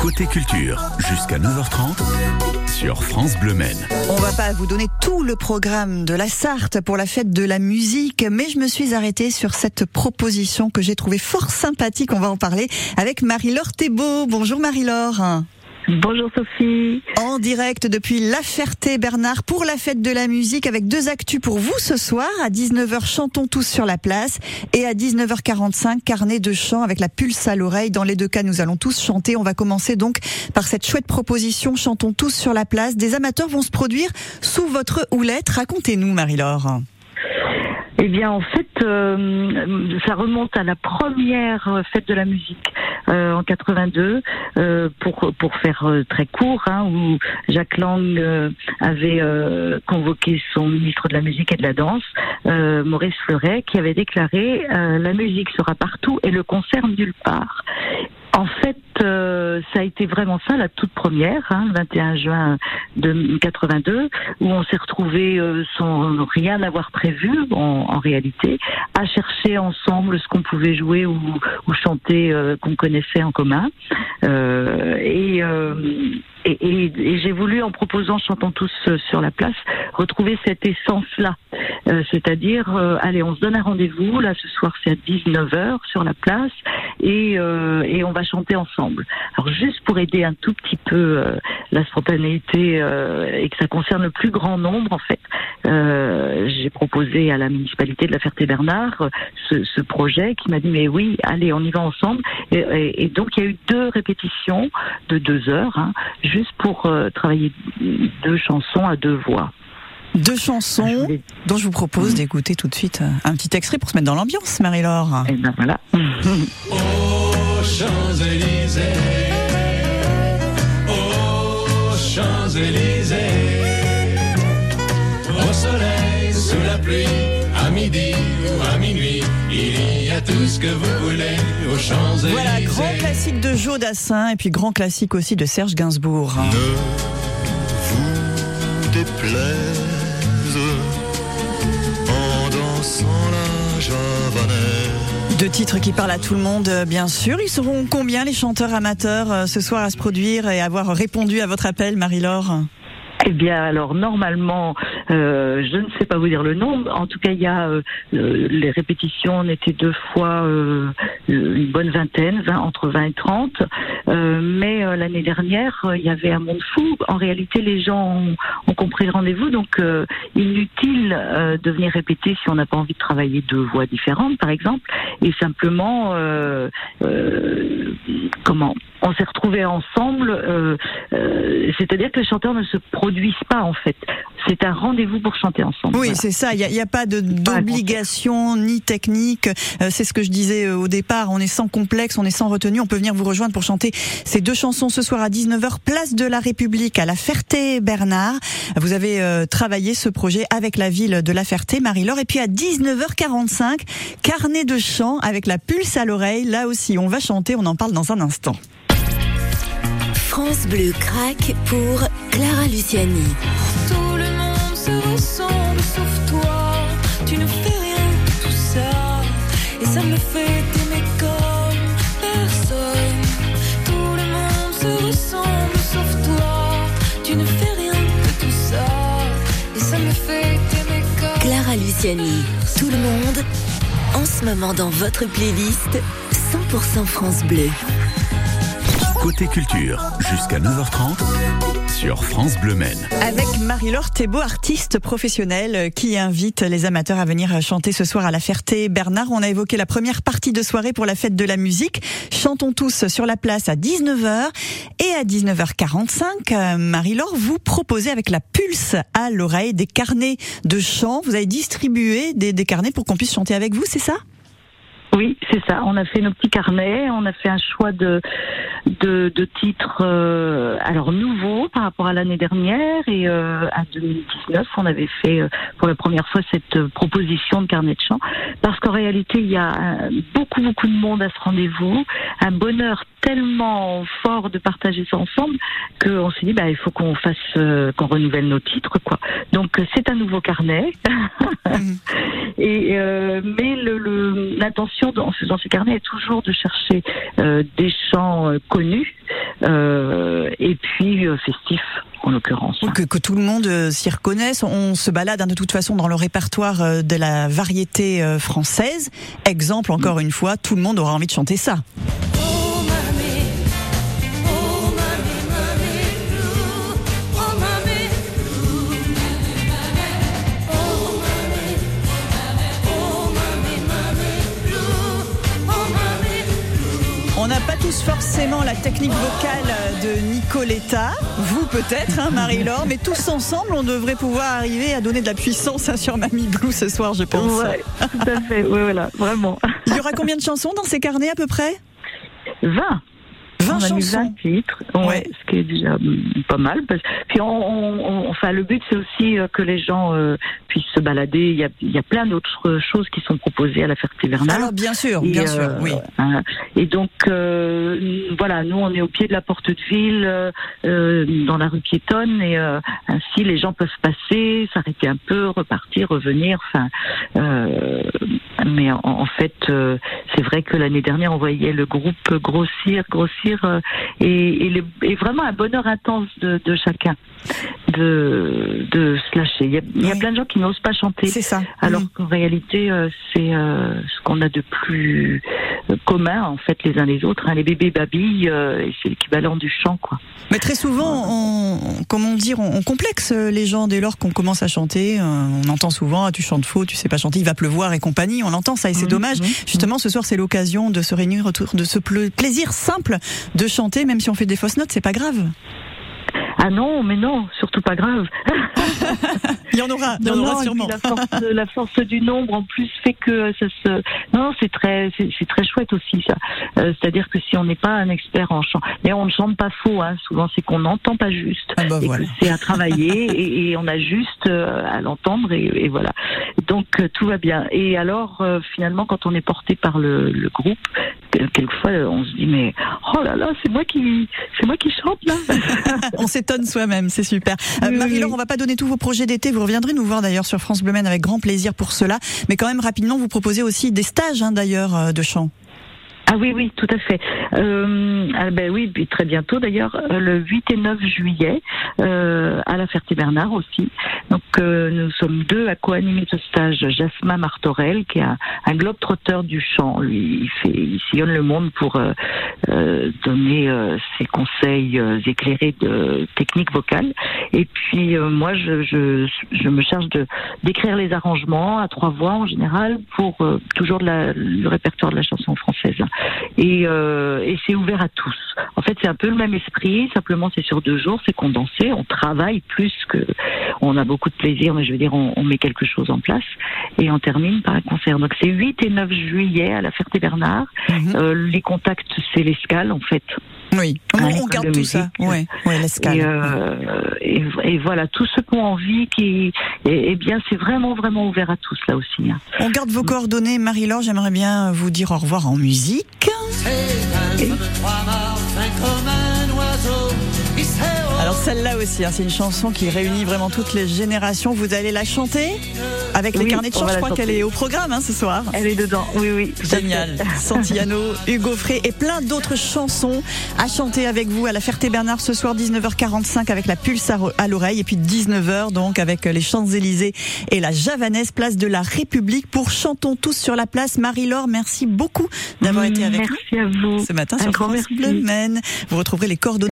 Côté culture, jusqu'à 9h30 sur France Bleu Maine. On va pas vous donner tout le programme de la Sarthe pour la fête de la musique, mais je me suis arrêtée sur cette proposition que j'ai trouvée fort sympathique. On va en parler avec Marie-Laure Thébault. Bonjour Marie-Laure. Bonjour Sophie. En direct depuis La Ferté-Bernard pour la fête de la musique avec deux actus pour vous ce soir. À 19h, chantons tous sur la place et à 19h45, carnet de chant avec la pulse à l'oreille. Dans les deux cas, nous allons tous chanter. On va commencer donc par cette chouette proposition, chantons tous sur la place. Des amateurs vont se produire sous votre houlette. Racontez-nous, Marie-Laure. Eh bien, en fait, euh, ça remonte à la première fête de la musique euh, en 82, euh, pour pour faire très court, hein, où Jacques Lang avait convoqué son ministre de la musique et de la danse, Maurice Fleuret, qui avait déclaré la musique sera partout et le concert nulle part. En fait, euh, ça a été vraiment ça la toute première, hein, le 21 juin de 82, où on s'est retrouvé euh, sans rien avoir prévu en, réalité, à chercher ensemble ce qu'on pouvait jouer ou, chanter euh, qu'on connaissait en commun. et et, et, j'ai voulu, en proposant Chantons tous euh, sur la place, retrouver cette essence-là. Euh, c'est-à-dire, euh, allez, on se donne un rendez-vous, là ce soir c'est à 19h sur la place, et, et on va chanter ensemble. Alors juste pour aider un tout petit peu la spontanéité et que ça concerne le plus grand nombre, en fait, j'ai proposé à la municipalité de la Ferté-Bernard ce, ce, projet qui m'a dit, mais oui, allez, on y va ensemble. Et, et, donc il y a eu deux répétitions de deux heures, hein, juste pour euh, travailler deux chansons à deux voix. Deux chansons dont je vous propose d'écouter tout de suite euh, un petit extrait pour se mettre dans l'ambiance, Marie-Laure. Et eh ben voilà. Aux Champs-Élysées, aux Champs-Élysées, au soleil, sous la pluie, à midi ou à minuit, il y a tout ce que vous voulez aux Champs-Élysées. Voilà, grand classique de Joe Dassin et puis grand classique aussi de Serge Gainsbourg. Ne vous déplaise Deux titres qui parlent à tout le monde, euh, bien sûr. Ils seront combien les chanteurs amateurs euh, ce soir à se produire et avoir répondu à votre appel, Marie-Laure? Eh bien, alors normalement, euh, je ne sais pas vous dire le nombre. En tout cas, il y a euh, les répétitions, on était deux fois euh, une bonne vingtaine, entre 20 et 30. mais l'année dernière, il y avait un monde fou. En réalité, les gens ont, compris le rendez-vous, donc inutile de venir répéter si on n'a pas envie de travailler deux voix différentes, par exemple, et simplement comment on s'est retrouvés ensemble, c'est-à-dire que les chanteurs ne se produisent pas en fait. C'est un rendez-vous pour chanter ensemble. Oui, c'est ça. Il n'y a, a, pas d'obligation ni technique. Euh, c'est ce que je disais au départ. On est sans complexe, on est sans retenue. On peut venir vous rejoindre pour chanter ces deux chansons ce soir à 19h, place de la République à La Ferté-Bernard. Vous avez travaillé ce projet avec la ville de La Ferté, Marie-Laure. Et puis à 19h45, carnet de chant avec la pulse à l'oreille. Là aussi, on va chanter. On en parle dans un instant. France Bleu craque pour Clara Luciani. Se ressemble sauf toi. Tu ne fais rien de tout ça. Et ça me fait t'aimer comme personne. Tout le monde se ressemble sauf toi. Tu ne fais rien de tout ça. Et ça me fait t'aimer comme Clara Luciani. Tout le monde. En ce moment dans votre playlist 100% France Bleu. Côté culture, jusqu'à 9h30 sur France Bleu Maine. Avec Marie-Laure Thébault, artiste professionnelle euh, qui invite les amateurs à venir chanter ce soir à la Ferté Bernard. On a évoqué la première partie de soirée pour la fête de la musique. Chantons tous sur la place à 19h et à 19h45. Euh, Marie-Laure, vous proposez avec la pulse à l'oreille des carnets de chant. Vous avez distribué des carnets pour qu'on puisse chanter avec vous, c'est ça? Oui, c'est ça. On a fait nos petits carnets, on a fait un choix de de, de titres euh, alors nouveaux par rapport à l'année dernière et euh, à 2019, on avait fait euh, pour la première fois cette proposition de carnet de chant parce qu'en réalité, il y a beaucoup beaucoup de monde à ce rendez-vous, un bonheur tellement fort de partager ça ensemble qu'on s'est dit bah il faut qu'on fasse euh, qu'on renouvelle nos titres quoi. Donc euh, c'est un nouveau carnet. Et euh, mais le- le- l'intention dans, dans ce carnet est toujours de chercher euh, des chants euh, connus euh, et puis festifs en l'occurrence. Que, que tout le monde s'y reconnaisse. On se balade hein, de toute façon dans le répertoire de la variété française. Exemple, encore une fois, tout le monde aura envie de chanter ça. N'a pas tous forcément la technique vocale de Nicoletta, vous peut-être, hein, Marie-Laure, mais tous ensemble, on devrait pouvoir arriver à donner de la puissance hein, sur Mamie Blue ce soir, je pense. Ouais, tout à fait. Ouais, voilà, vraiment. Il y aura combien de chansons dans ces carnets à peu près? 20. 20 on a mis chansons. 20 titres, ouais, Ouais. ce qui est déjà pas mal. Puis on, on- on- enfin, le but c'est aussi euh, que les gens euh, puissent se balader. Il y a, il y a plein d'autres choses qui sont proposées à la Ferté-Bernard. Alors bien sûr, Et, bien euh, sûr, oui. hein, et donc euh, voilà, nous on est au pied de la porte de ville, euh, euh, dans la rue piétonne, et euh, ainsi les gens peuvent passer, s'arrêter un peu, repartir, revenir. Enfin, euh, mais en, en fait, euh, c'est vrai que l'année dernière on voyait le groupe grossir, grossir, euh, et, et, les- et vraiment un bonheur intense de, de chacun de de se lâcher. Il y a, y plein de gens qui n'osent pas chanter. C'est ça. Alors Mm. qu'en réalité, euh, c'est euh, ce qu'on a de plus commun en fait les uns les autres. hein. Les bébés babilles, euh, et c'est l'équivalent du chant, quoi. Mais très souvent, on, comment dire, on, on complexe les gens dès lors qu'on commence à chanter. On entend souvent, ah, tu chantes faux, tu sais pas chanter, il va pleuvoir et compagnie. On entend ça et c'est Mhm, dommage. mhm, Justement, ce soir, c'est l'occasion de se réunir autour de ce pla- plaisir simple de chanter, même si on fait des fausses notes, c'est pas grave. Ah non, mais non, surtout pas grave. Il y en aura, il y en Non, aura non, sûrement. La force, la force du nombre en plus fait que ça se. Non, c'est très, c'est très chouette aussi ça. Euh, C'est-à-dire que si on n'est pas un expert en chant, mais on ne chante pas faux. Hein. Souvent, c'est qu'on n'entend pas juste. Ah bah voilà. c'est à travailler et, et on a juste euh, à l'entendre et, et voilà. Donc euh, tout va bien. Et alors finalement, quand on est porté par le, le groupe, quelquefois euh, on se dit mais oh là là, c'est moi qui, c'est moi qui chante là. On s'étonne soi-même, c'est super. Euh, Oui, Marie-Laure, oui. on va pas donner tous vos projets d'été. Vous reviendrez nous voir d'ailleurs sur France Bleu Maine avec grand plaisir pour cela. Mais quand même rapidement, vous proposez aussi des stages hein, d'ailleurs euh, de chant. Ah oui, oui, tout à fait. Euh, ah ben oui, très bientôt d'ailleurs, euh, le 8 et 9 juillet, euh, à la Ferté-Bernard aussi. Donc euh, nous sommes deux à co-animer ce stage. Jasmin Martorel, qui est un, globe-trotteur du chant. Lui, il, fait, il sillonne le monde pour donner ses conseils éclairés de technique vocale. Et puis moi, je, je, me charge de d'écrire les arrangements à trois voix en général pour toujours la, le répertoire de la chanson française et, euh, et c'est ouvert à tous. En fait, c'est un peu le même esprit, simplement c'est sur deux jours, c'est condensé, on travaille plus que, on a beaucoup de plaisir, mais je veux dire, on, on met quelque chose en place et on termine par un concert. Donc c'est 8 et 9 juillet à la Ferté-Bernard. Mhm. Euh, les contacts, c'est l'escale en fait. Oui, on, à on l'école garde de tout ça. Ouais, ouais, l'escale. Et, euh, et, et voilà, tous ceux qui ont envie, qui, et, et bien, c'est vraiment, vraiment ouvert à tous là aussi. hein. On garde vos coordonnées, Marie-Laure. J'aimerais bien vous dire au revoir en musique. Celle-là aussi, hein, c'est une chanson qui réunit vraiment toutes les générations. Vous allez la chanter avec les Oui, carnets de chant. Je crois qu'elle est au programme hein, ce soir. Elle est dedans, oui, oui. Génial. Santillano, Hugo Frey et plein d'autres chansons à chanter avec vous à la Ferté-Bernard ce soir 19h45 avec la pulse à l'oreille et puis 19h donc avec les Champs-Élysées et la Javanaise place de la République pour Chantons tous sur la place. Marie-Laure, merci beaucoup d'avoir été avec nous Merci à vous. ce matin Un sur France merci. Bleu Maine. Vous retrouverez les coordonnées